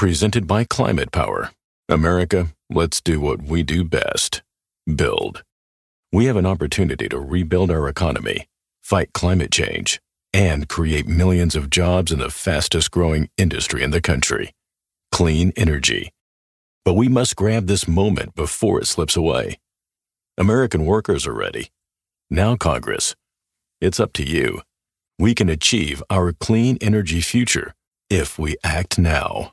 Presented by Climate Power. America, let's do what we do best build. We have an opportunity to rebuild our economy, fight climate change, and create millions of jobs in the fastest growing industry in the country clean energy. But we must grab this moment before it slips away. American workers are ready. Now, Congress, it's up to you. We can achieve our clean energy future if we act now.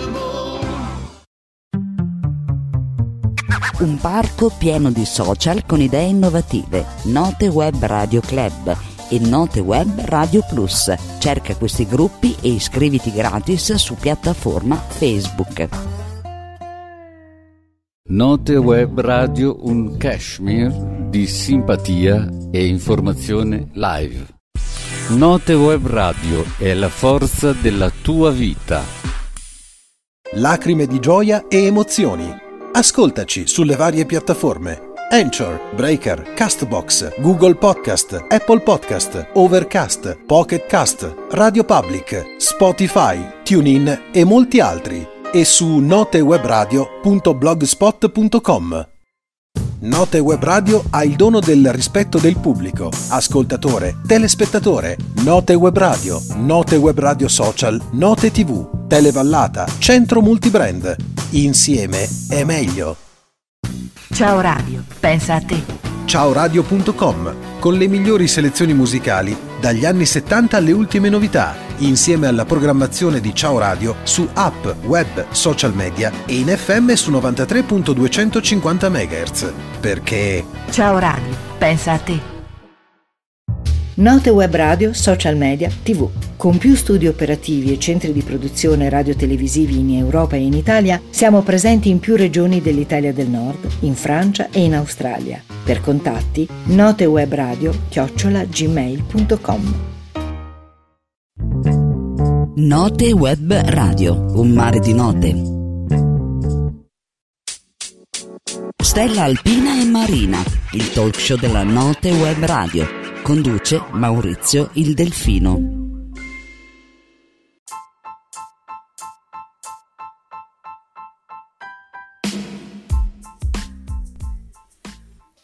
Un parco pieno di social con idee innovative. Note Web Radio Club e Note Web Radio Plus. Cerca questi gruppi e iscriviti gratis su piattaforma Facebook. Note Web Radio un cashmere di simpatia e informazione live. Note Web Radio è la forza della tua vita. Lacrime di gioia e emozioni. Ascoltaci sulle varie piattaforme. Anchor, Breaker, Castbox, Google Podcast, Apple Podcast, Overcast, Pocket Cast, Radio Public, Spotify, TuneIn e molti altri. E su notewebradio.blogspot.com. Note Web Radio ha il dono del rispetto del pubblico, ascoltatore, telespettatore, Note Web Radio, Note Web Radio Social, Note TV, Televallata, Centro Multibrand. Insieme è meglio. Ciao Radio, pensa a te. Ciaoradio.com con le migliori selezioni musicali dagli anni 70 alle ultime novità, insieme alla programmazione di Ciao Radio su app, web, social media e in FM su 93.250 MHz. Perché Ciao Radio, pensa a te. Note Web Radio, social media, TV. Con più studi operativi e centri di produzione radio-televisivi in Europa e in Italia, siamo presenti in più regioni dell'Italia del Nord, in Francia e in Australia. Per contatti, notewebradio-gmail.com Note Web Radio, un mare di note. Stella Alpina e Marina, il talk show della Note Web Radio. Conduce Maurizio il Delfino.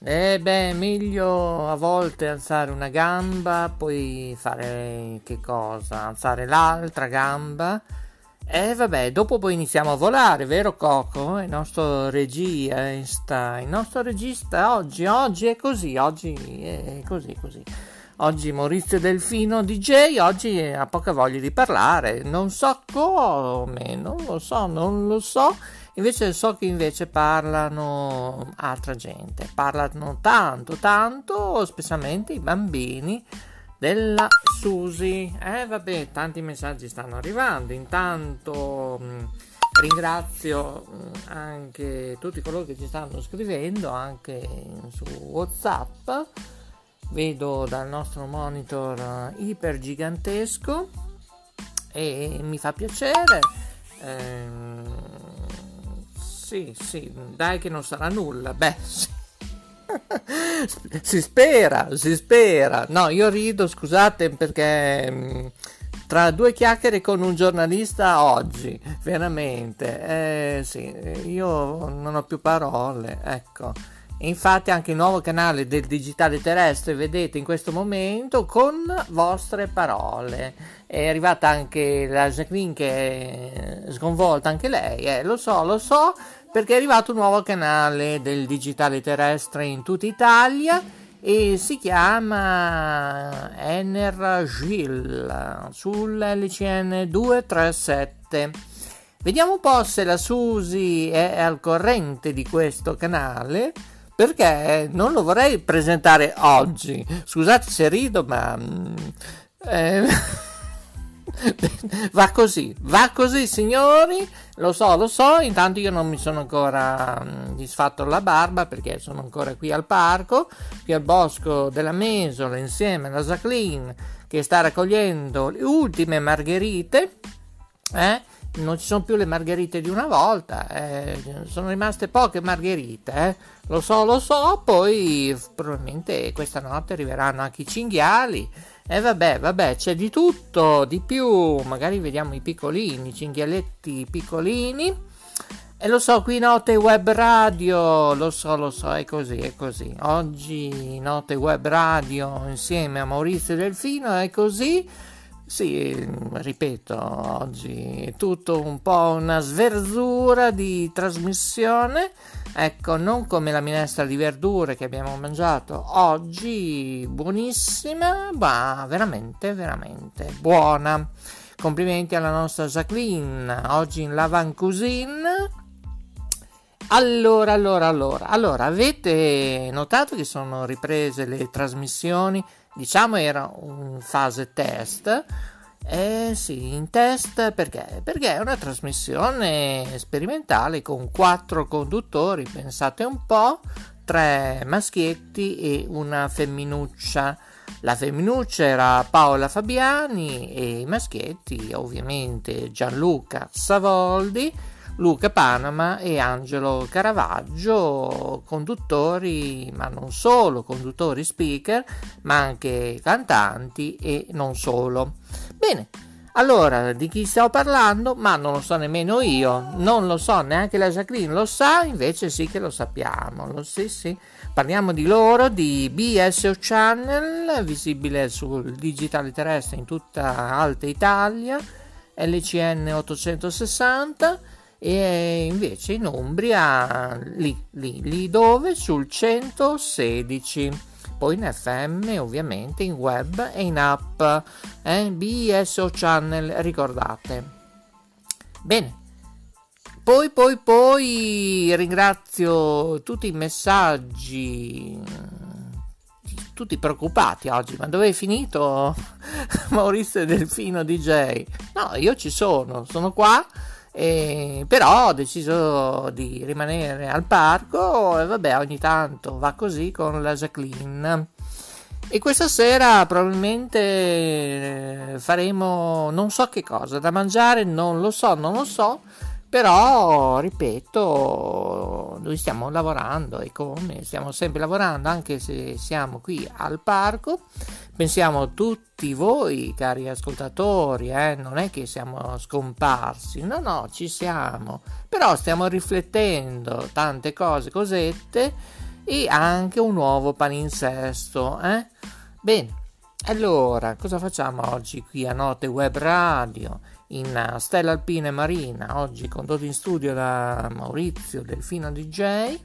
Eh beh, meglio a volte alzare una gamba, poi fare che cosa? Alzare l'altra gamba. E vabbè, dopo poi iniziamo a volare, vero Coco? Il nostro regista, il nostro regista oggi, oggi è così, oggi è così, così. Oggi Maurizio Delfino DJ, oggi ha poca voglia di parlare, non so come, non lo so, non lo so. Invece so che invece parlano altra gente, parlano tanto, tanto, specialmente i bambini della Susi. Eh vabbè, tanti messaggi stanno arrivando. Intanto mh, ringrazio mh, anche tutti coloro che ci stanno scrivendo anche su WhatsApp. Vedo dal nostro monitor uh, ipergigantesco e mi fa piacere. Ehm, sì, sì, dai che non sarà nulla. Beh, sì. si spera, si spera. No, io rido, scusate, perché mh, tra due chiacchiere con un giornalista oggi, veramente, eh, sì, io non ho più parole, ecco. Infatti anche il nuovo canale del digitale terrestre vedete in questo momento con vostre parole. È arrivata anche la Jacqueline che è sconvolta anche lei, eh, lo so, lo so, perché è arrivato un nuovo canale del digitale terrestre in tutta Italia e si chiama Energil sull'LCN 237. Vediamo un po' se la Susi è al corrente di questo canale perché non lo vorrei presentare oggi. Scusate se rido, ma... Eh, va così, va così signori, lo so, lo so, intanto io non mi sono ancora mm, disfatto la barba perché sono ancora qui al parco, qui al bosco della Mesola insieme alla Jacqueline che sta raccogliendo le ultime margherite, eh? non ci sono più le margherite di una volta, eh, sono rimaste poche margherite, eh. lo so, lo so, poi probabilmente questa notte arriveranno anche i cinghiali. E vabbè, vabbè, c'è di tutto, di più, magari vediamo i piccolini, i cinghialetti piccolini. E lo so, qui Note Web Radio, lo so, lo so, è così, è così. Oggi Note Web Radio insieme a Maurizio Delfino è così. Sì, ripeto, oggi è tutto un po' una sverzura di trasmissione, ecco, non come la minestra di verdure che abbiamo mangiato oggi, buonissima, ma veramente, veramente buona. Complimenti alla nostra Jacqueline, oggi in Lavan Cuisine. Allora, allora, allora, allora, avete notato che sono riprese le trasmissioni diciamo era un fase test. Eh sì, in test perché? Perché è una trasmissione sperimentale con quattro conduttori, pensate un po', tre maschietti e una femminuccia. La femminuccia era Paola Fabiani e i maschietti ovviamente Gianluca Savoldi Luca Panama e Angelo Caravaggio, conduttori, ma non solo, conduttori speaker, ma anche cantanti e non solo. Bene, allora, di chi stiamo parlando? Ma non lo so nemmeno io, non lo so, neanche la Jacqueline lo sa, invece sì che lo sappiamo, lo sì sì. Parliamo di loro, di BSO Channel, visibile sul digitale terrestre in tutta Alta Italia, LCN 860 e invece in Umbria lì, lì, lì dove? Sul 116 poi in FM ovviamente in web e in app eh? BSO Channel ricordate. Bene. Poi poi poi ringrazio tutti i messaggi tutti preoccupati oggi. Ma dove è finito Maurizio Delfino DJ no io ci sono sono qua e, però ho deciso di rimanere al parco e vabbè ogni tanto va così con la Jacqueline. E questa sera probabilmente eh, faremo non so che cosa da mangiare non lo so non lo so però ripeto noi stiamo lavorando e come stiamo sempre lavorando anche se siamo qui al parco pensiamo tutti voi cari ascoltatori eh? non è che siamo scomparsi no no ci siamo però stiamo riflettendo tante cose cosette e anche un nuovo palinsesto eh? bene allora cosa facciamo oggi qui a Note Web Radio in Stella Alpina e Marina, oggi condotto in studio da Maurizio Delfino DJ.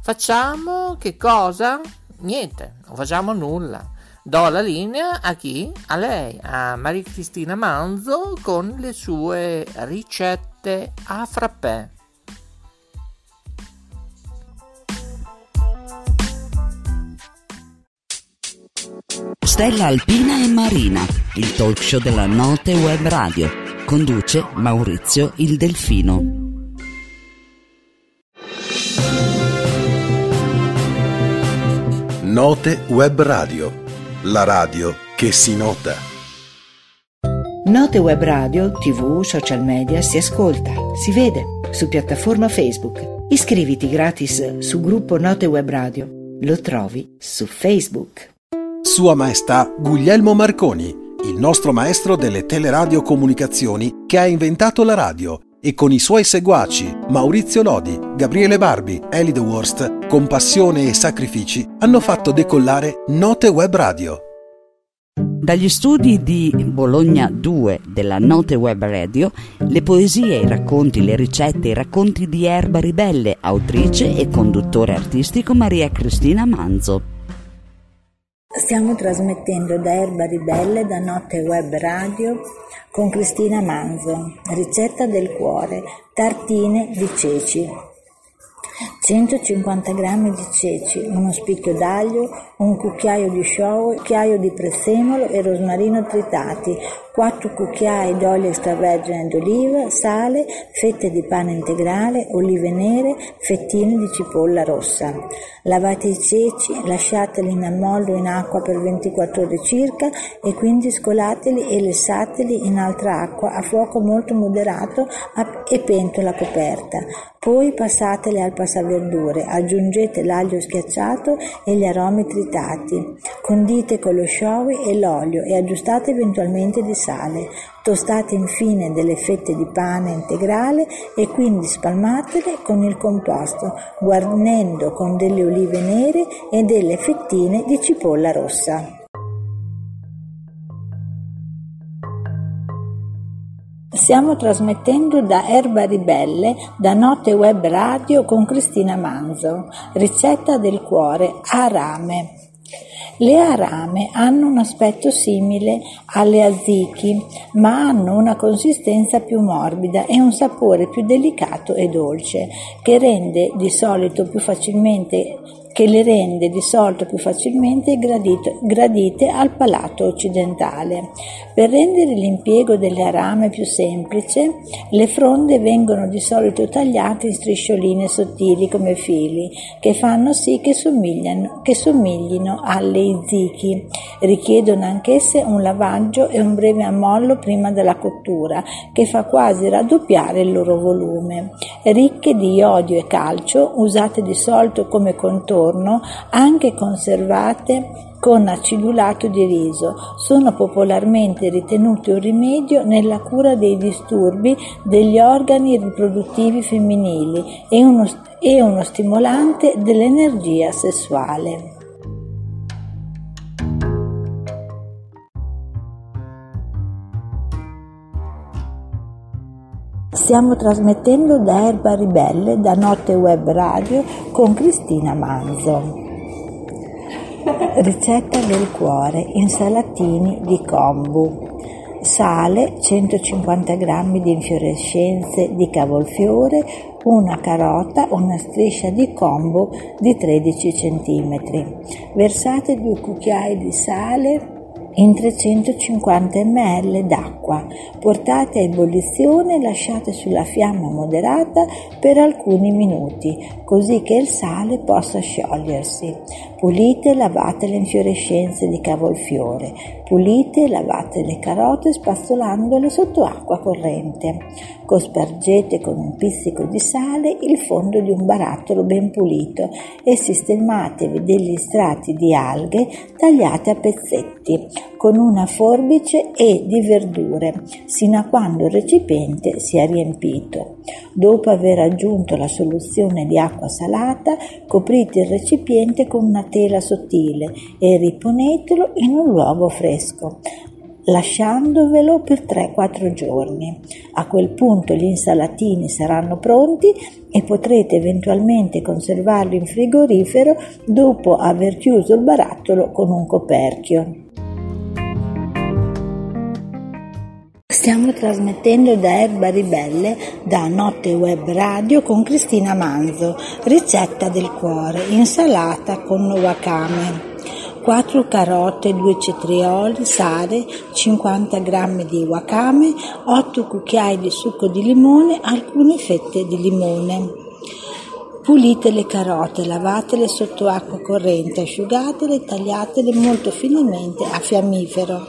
Facciamo che cosa? Niente, non facciamo nulla. Do la linea a chi? A lei, a Maria Cristina Manzo con le sue ricette a frappè. Stella Alpina e Marina, il talk show della Note Web Radio Conduce Maurizio il Delfino. Note Web Radio. La radio che si nota. Note Web Radio, TV, social media si ascolta, si vede su piattaforma Facebook. Iscriviti gratis su gruppo Note Web Radio. Lo trovi su Facebook. Sua Maestà Guglielmo Marconi il nostro maestro delle teleradiocomunicazioni che ha inventato la radio e con i suoi seguaci Maurizio Lodi, Gabriele Barbi, Eli The Worst, con passione e sacrifici hanno fatto decollare Note Web Radio. Dagli studi di Bologna 2 della Note Web Radio, le poesie, i racconti, le ricette, i racconti di Erba Ribelle, autrice e conduttore artistico Maria Cristina Manzo. Stiamo trasmettendo da Erba Ribelle, da Notte Web Radio, con Cristina Manzo. Ricetta del cuore, tartine di ceci. 150 g di ceci, uno spicchio d'aglio, un cucchiaio di show, un cucchiaio di prezzemolo e rosmarino tritati, 4 cucchiai d'olio extravergine d'oliva, sale, fette di pane integrale, olive nere, fettine di cipolla rossa. Lavate i ceci, lasciateli in ammollo in acqua per 24 ore circa e quindi scolateli e lessateli in altra acqua a fuoco molto moderato e pentola coperta. Poi passateli al passaverdure, aggiungete l'aglio schiacciato e gli aromi tritati, condite con lo showy e l'olio e aggiustate eventualmente di sale. Tostate infine delle fette di pane integrale e quindi spalmatele con il composto, guarnendo con delle olive nere e delle fettine di cipolla rossa. Stiamo trasmettendo da Erba Ribelle, da Notte Web Radio con Cristina Manzo. Ricetta del cuore, arame. Le arame hanno un aspetto simile alle azichi, ma hanno una consistenza più morbida e un sapore più delicato e dolce, che rende di solito più facilmente che le rende di solito più facilmente gradito, gradite al palato occidentale. Per rendere l'impiego delle arame più semplice, le fronde vengono di solito tagliate in striscioline sottili come fili, che fanno sì che, che somiglino alle izzichi. Richiedono anch'esse un lavaggio e un breve ammollo prima della cottura, che fa quasi raddoppiare il loro volume. Ricche di iodio e calcio, usate di solito come contorno contorno, anche conservate con acidulato di riso, sono popolarmente ritenute un rimedio nella cura dei disturbi degli organi riproduttivi femminili e uno, e uno stimolante dell'energia sessuale. Stiamo trasmettendo da Erba Ribelle, da Notte Web Radio, con Cristina Manzo. Ricetta del cuore, insalatini di kombu. Sale, 150 g di infiorescenze di cavolfiore, una carota, una striscia di kombu di 13 cm. Versate due cucchiai di sale in 350 ml d'acqua, portate a ebollizione e lasciate sulla fiamma moderata per alcuni minuti, così che il sale possa sciogliersi. Pulite e lavate le infiorescenze di cavolfiore, pulite e lavate le carote spazzolandole sotto acqua corrente. Cospargete con un pizzico di sale il fondo di un barattolo ben pulito e sistematevi degli strati di alghe tagliate a pezzetti con una forbice e di verdure, sino a quando il recipiente sia riempito. Dopo aver aggiunto la soluzione di acqua salata, coprite il recipiente con una tela sottile e riponetelo in un luogo fresco lasciandovelo per 3-4 giorni. A quel punto gli insalatini saranno pronti e potrete eventualmente conservarli in frigorifero dopo aver chiuso il barattolo con un coperchio. Stiamo trasmettendo da Erba Ribelle, da Notte Web Radio con Cristina Manzo, ricetta del cuore, insalata con wakame. 4 carote, 2 cetrioli, sale, 50 g di wakame, 8 cucchiai di succo di limone, alcune fette di limone. Pulite le carote, lavatele sotto acqua corrente, asciugatele e tagliatele molto finemente a fiammifero.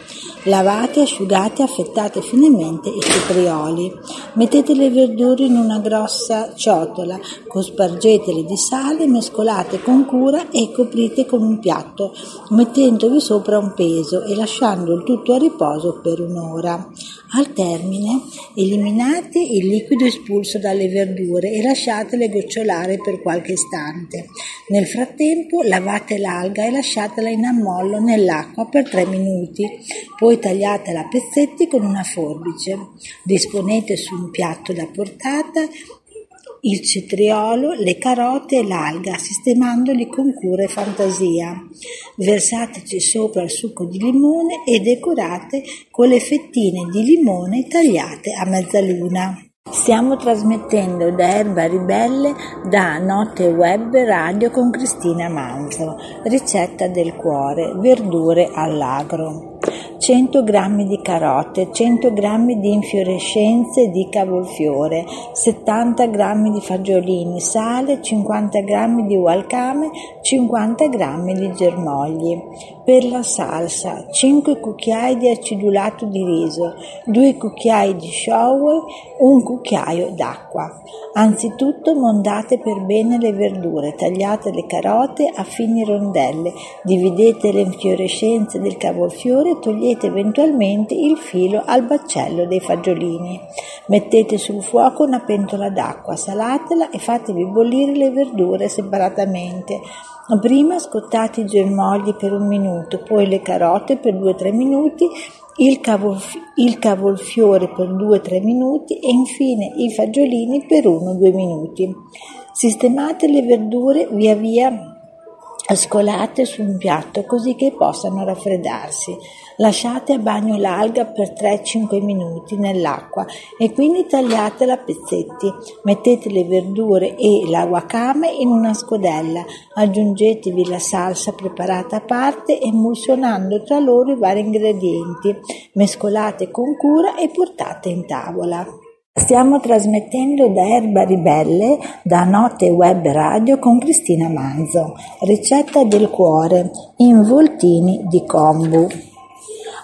Lavate, asciugate, affettate finemente i cetrioli. Mettete le verdure in una grossa ciotola, cospargetele di sale, mescolate con cura e coprite con un piatto, mettendovi sopra un peso e lasciando il tutto a riposo per un'ora. Al termine eliminate il liquido espulso dalle verdure e lasciatele gocciolare per qualche istante. Nel frattempo lavate l'alga e lasciatela in ammollo nell'acqua per 3 minuti, poi tagliatela a pezzetti con una forbice. Disponete su un piatto da portata il cetriolo, le carote e l'alga, sistemandoli con cura e fantasia. Versateci sopra il succo di limone e decorate con le fettine di limone tagliate a mezzaluna. Stiamo trasmettendo da Erba Ribelle da Notte Web Radio con Cristina Manzo. Ricetta del cuore, verdure all'agro. 100 g di carote, 100 g di infiorescenze di cavolfiore, 70 g di fagiolini, sale, 50 g di walcame, 50 g di germogli. Per la salsa 5 cucchiai di acidulato di riso, 2 cucchiai di shower, un cucchiaio d'acqua. Anzitutto mondate per bene le verdure, tagliate le carote a fini rondelle, dividete le infiorescenze del cavolfiore e togliete eventualmente il filo al baccello dei fagiolini. Mettete sul fuoco una pentola d'acqua, salatela e fatevi bollire le verdure separatamente. Prima scottate i germogli per un minuto, poi le carote per 2-3 minuti, il, cavolf- il cavolfiore per 2-3 minuti e infine i fagiolini per 1-2 minuti. Sistemate le verdure via via scolate su un piatto così che possano raffreddarsi. Lasciate a bagno l'alga per 3-5 minuti nell'acqua e quindi tagliatela a pezzetti. Mettete le verdure e la wakame in una scodella. Aggiungetevi la salsa preparata a parte emulsionando tra loro i vari ingredienti. Mescolate con cura e portate in tavola. Stiamo trasmettendo da Erba Ribelle, da Note Web Radio con Cristina Manzo. Ricetta del cuore, involtini di kombu.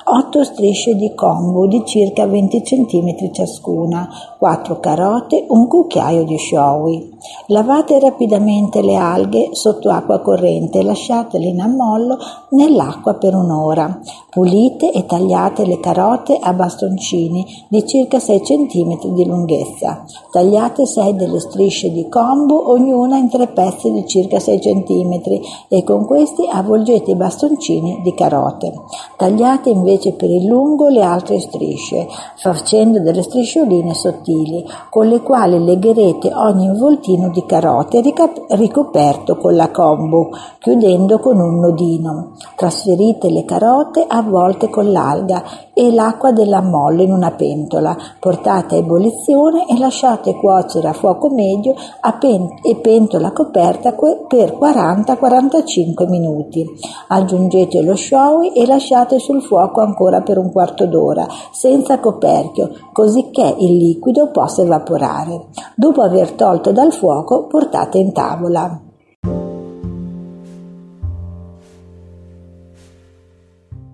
8 strisce di kombu di circa 20 cm ciascuna, 4 carote, un cucchiaio di showi. Lavate rapidamente le alghe sotto acqua corrente e lasciatele in ammollo nell'acqua per un'ora. Pulite e tagliate le carote a bastoncini di circa 6 cm di lunghezza. Tagliate 6 delle strisce di kombu, ognuna in tre pezzi di circa 6 cm e con questi avvolgete i bastoncini di carote. Tagliate invece per il lungo le altre strisce, facendo delle striscioline sottili, con le quali legherete ogni involtino di carote ricoperto con la kombu, chiudendo con un nodino. Trasferite le carote avvolte con l'alga e l'acqua dell'ammollo in una pentola, portate a ebollizione e lasciate cuocere a fuoco medio a pen- e pentola coperta per 40-45 minuti. Aggiungete lo showy e lasciate sul fuoco ancora per un quarto d'ora, senza coperchio, così che il liquido possa evaporare. Dopo aver tolto dal fuoco, portate in tavola.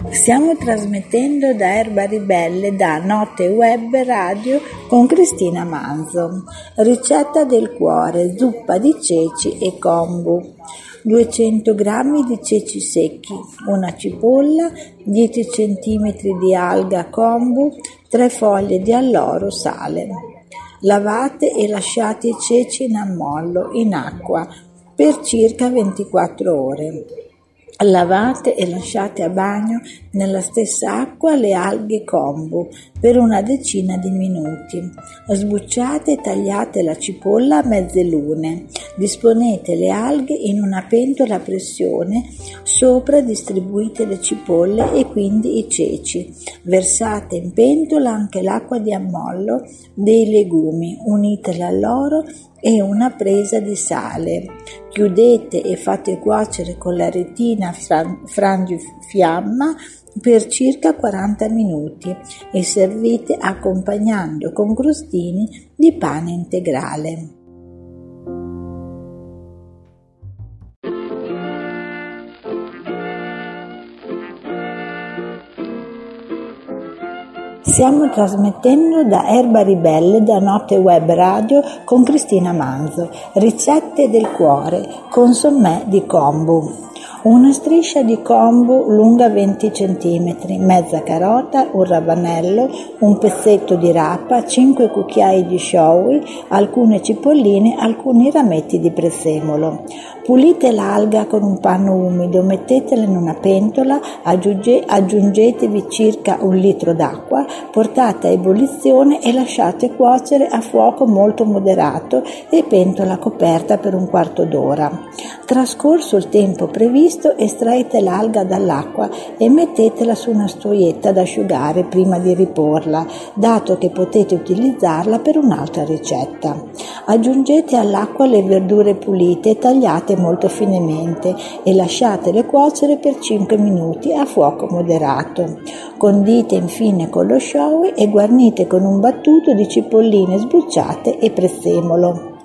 Stiamo trasmettendo da Erba Ribelle da Notte Web Radio con Cristina Manzo. Ricetta del cuore, zuppa di ceci e kombu. 200 g di ceci secchi, una cipolla, 10 cm di alga kombu, 3 foglie di alloro, sale. Lavate e lasciate i ceci in ammollo in acqua per circa 24 ore. Lavate e lasciate a bagno nella stessa acqua le alghe kombu per una decina di minuti. Sbucciate e tagliate la cipolla a mezze lune. Disponete le alghe in una pentola a pressione, sopra distribuite le cipolle e quindi i ceci. Versate in pentola anche l'acqua di ammollo dei legumi, unitela all'oro e una presa di sale. Chiudete e fate cuocere con la retina frangifiamma per circa 40 minuti e servite accompagnando con crostini di pane integrale. Stiamo trasmettendo da Erba Ribelle da Notte Web Radio con Cristina Manzo. Ricette del cuore, consommè di kombu. Una striscia di kombu lunga 20 cm, mezza carota, un ravanello, un pezzetto di rapa, 5 cucchiai di showy, alcune cipolline, alcuni rametti di prezzemolo. Pulite l'alga con un panno umido, mettetela in una pentola, aggiunge, aggiungetevi circa un litro d'acqua, portate a ebollizione e lasciate cuocere a fuoco molto moderato e pentola coperta per un quarto d'ora. Trascorso il tempo previsto, estraete l'alga dall'acqua e mettetela su una stuoietta ad asciugare prima di riporla, dato che potete utilizzarla per un'altra ricetta. Aggiungete all'acqua le verdure pulite e tagliate molto finemente e lasciatele cuocere per 5 minuti a fuoco moderato. Condite infine con lo showy e guarnite con un battuto di cipolline sbucciate e prezzemolo.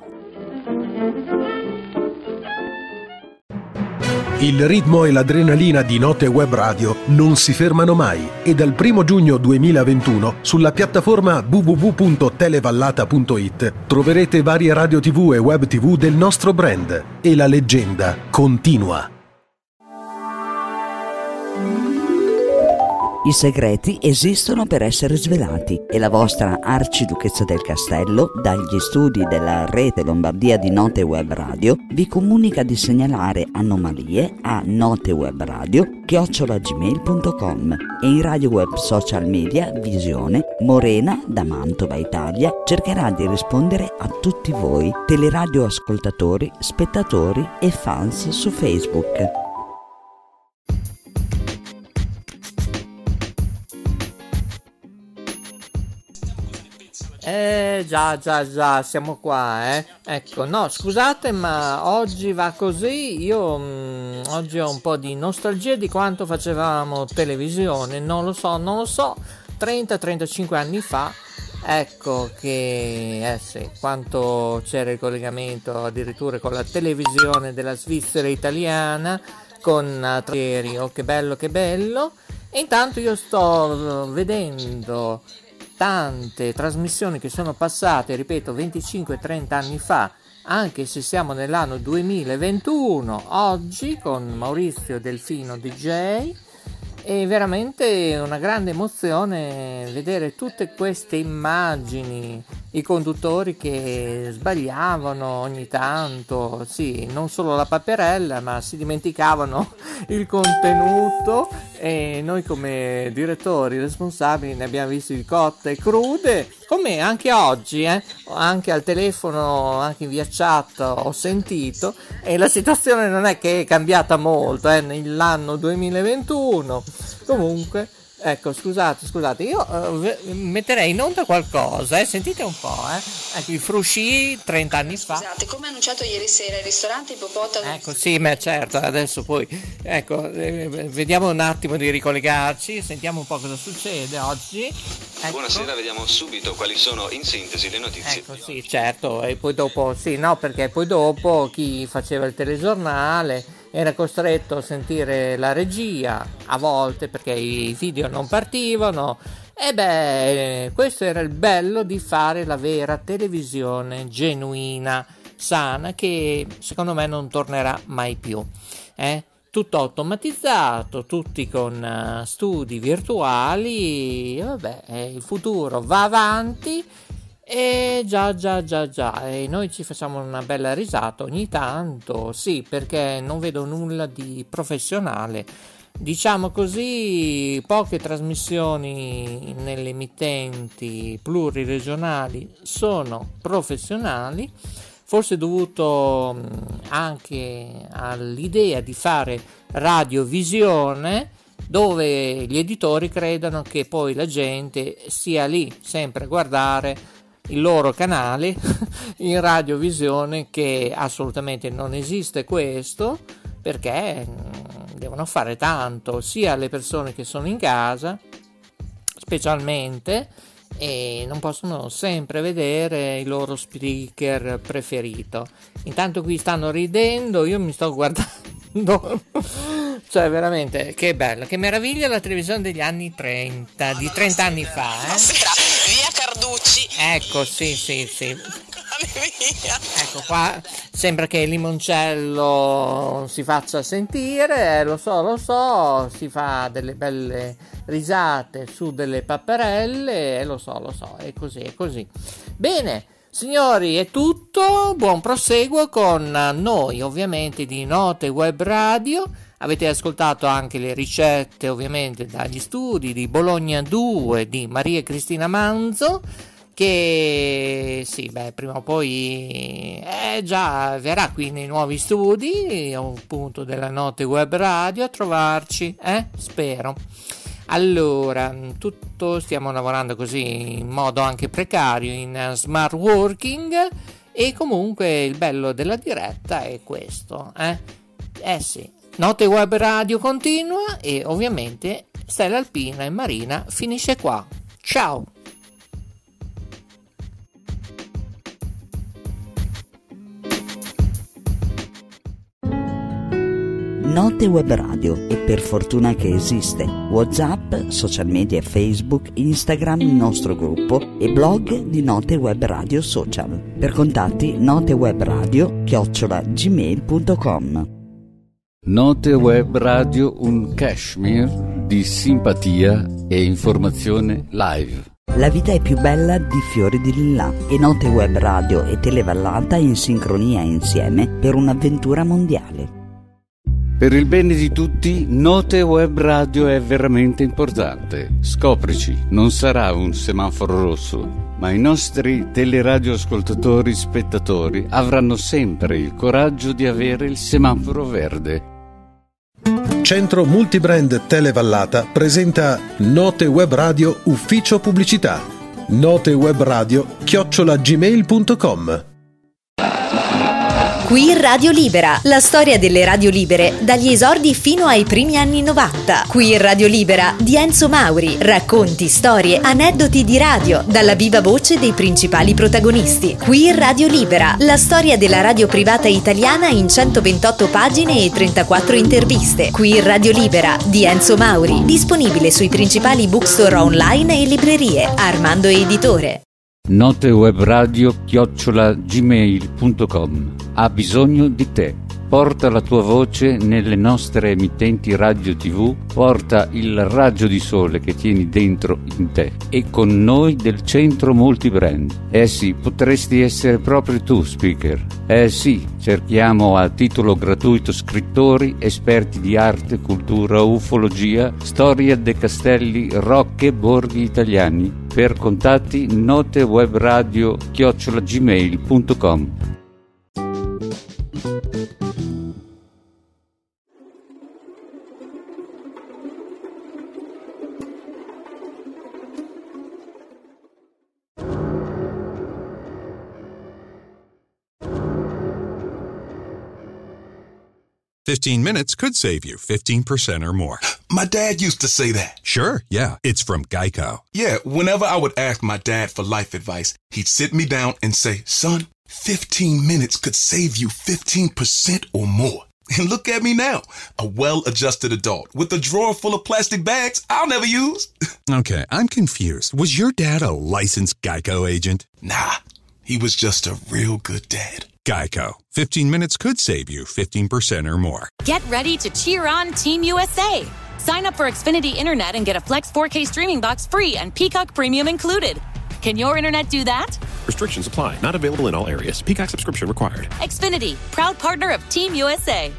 Il ritmo e l'adrenalina di Note Web Radio non si fermano mai e dal 1 giugno 2021 sulla piattaforma www.televallata.it troverete varie radio tv e web tv del nostro brand e la leggenda continua. I segreti esistono per essere svelati e la vostra arciduchessa del castello, dagli studi della rete Lombardia di Note Web Radio, vi comunica di segnalare anomalie a notewebradio chiocciolagmail.com e in radio web social media Visione Morena da Mantova Italia cercherà di rispondere a tutti voi teleradio ascoltatori, spettatori e fans su Facebook. Eh già, già, già, siamo qua, eh. Ecco, no, scusate, ma oggi va così. Io mh, mm, oggi ho un po' di nostalgia di quanto facevamo televisione. Non lo so, non lo so. 30-35 anni fa, ecco che, eh sì, quanto c'era il collegamento addirittura con la televisione della Svizzera italiana, con uh, oh che bello, che bello. E intanto io sto vedendo tante trasmissioni che sono passate, ripeto, 25-30 anni fa, anche se siamo nell'anno 2021, oggi con Maurizio Delfino DJ è veramente una grande emozione vedere tutte queste immagini, i conduttori che sbagliavano ogni tanto, sì, non solo la paperella, ma si dimenticavano il contenuto. E noi come direttori responsabili ne abbiamo visti cotte e crude, come anche oggi, eh? anche al telefono, anche via chat ho sentito. E la situazione non è che è cambiata molto eh, nell'anno 2021 Comunque, ecco, scusate, scusate, io uh, metterei in onda qualcosa, eh? sentite un po', eh? Ecco, i frusci 30 anni fa. Scusate, come annunciato ieri sera, il ristorante Ippopotamo... Ecco, sì, ma certo, adesso poi, ecco, eh, vediamo un attimo di ricollegarci, sentiamo un po' cosa succede oggi. Ecco. Buonasera, vediamo subito quali sono in sintesi le notizie. Ecco, sì, certo, e poi dopo, sì, no, perché poi dopo chi faceva il telegiornale era costretto a sentire la regia a volte perché i video non partivano. E beh, questo era il bello di fare la vera televisione genuina, sana, che secondo me non tornerà mai più. Eh? Tutto automatizzato, tutti con uh, studi virtuali, vabbè, il futuro va avanti e già, già, già, già, e noi ci facciamo una bella risata ogni tanto, sì, perché non vedo nulla di professionale. Diciamo così, poche trasmissioni nelle emittenti pluriregionali sono professionali, forse dovuto anche all'idea di fare radiovisione dove gli editori credono che poi la gente sia lì sempre a guardare il loro canale in radiovisione che assolutamente non esiste questo perché mm, devono fare tanto sia le persone che sono in casa specialmente e non possono sempre vedere il loro speaker preferito intanto qui stanno ridendo io mi sto guardando cioè veramente che bello che meraviglia la televisione degli anni 30 di 30 anni fa eh? Ecco, sì, sì, sì. Ecco qua, sembra che il limoncello si faccia sentire, eh, lo so, lo so, si fa delle belle risate su delle papperelle, eh, lo so, lo so, è così, è così. Bene, signori, è tutto, buon proseguo con noi, ovviamente, di Note Web Radio. Avete ascoltato anche le ricette ovviamente dagli studi di Bologna 2 di Maria Cristina Manzo che sì, beh, prima o poi eh, già verrà qui nei nuovi studi, appunto della notte web radio a trovarci, eh? Spero. Allora, tutto stiamo lavorando così in modo anche precario in smart working e comunque il bello della diretta è questo, eh? Eh sì, Notte Web Radio continua e ovviamente Stella Alpina e Marina finisce qua. Ciao! Note Web Radio e per fortuna che esiste. Whatsapp, social media Facebook, Instagram, il nostro gruppo e blog di Note Web Radio Social. Per contatti notewebradio chiocciola gmail.com Note Web Radio un cashmere di simpatia e informazione live. La vita è più bella di fiori di lilla e Note Web Radio e Televallata in sincronia insieme per un'avventura mondiale. Per il bene di tutti, Note Web Radio è veramente importante. Scoprici, non sarà un semaforo rosso, ma i nostri teleradioascoltatori spettatori avranno sempre il coraggio di avere il semaforo verde. Centro Multibrand Televallata presenta Note Web Radio Ufficio Pubblicità. Note Web Radio chiocciolagmail.com Qui Radio Libera, la storia delle radio libere dagli esordi fino ai primi anni 90. Qui Radio Libera di Enzo Mauri, racconti, storie, aneddoti di radio dalla viva voce dei principali protagonisti. Qui Radio Libera, la storia della radio privata italiana in 128 pagine e 34 interviste. Qui Radio Libera di Enzo Mauri, disponibile sui principali bookstore online e librerie. Armando Editore. Notewebradio chiocciola gmail.com ha bisogno di te. Porta la tua voce nelle nostre emittenti radio tv, porta il raggio di sole che tieni dentro in te e con noi del centro multibrand. Eh sì, potresti essere proprio tu speaker. Eh sì, cerchiamo a titolo gratuito scrittori, esperti di arte, cultura, ufologia, storia dei castelli, rocche, borghi italiani. Per contatti notewebradio chiocciolagmail.com 15 minutes could save you 15% or more. My dad used to say that. Sure, yeah. It's from Geico. Yeah, whenever I would ask my dad for life advice, he'd sit me down and say, Son, 15 minutes could save you 15% or more. And look at me now, a well adjusted adult with a drawer full of plastic bags I'll never use. okay, I'm confused. Was your dad a licensed Geico agent? Nah, he was just a real good dad. Geico. 15 minutes could save you 15% or more. Get ready to cheer on Team USA. Sign up for Xfinity Internet and get a Flex 4K streaming box free and Peacock Premium included. Can your internet do that? Restrictions apply. Not available in all areas. Peacock subscription required. Xfinity, proud partner of Team USA.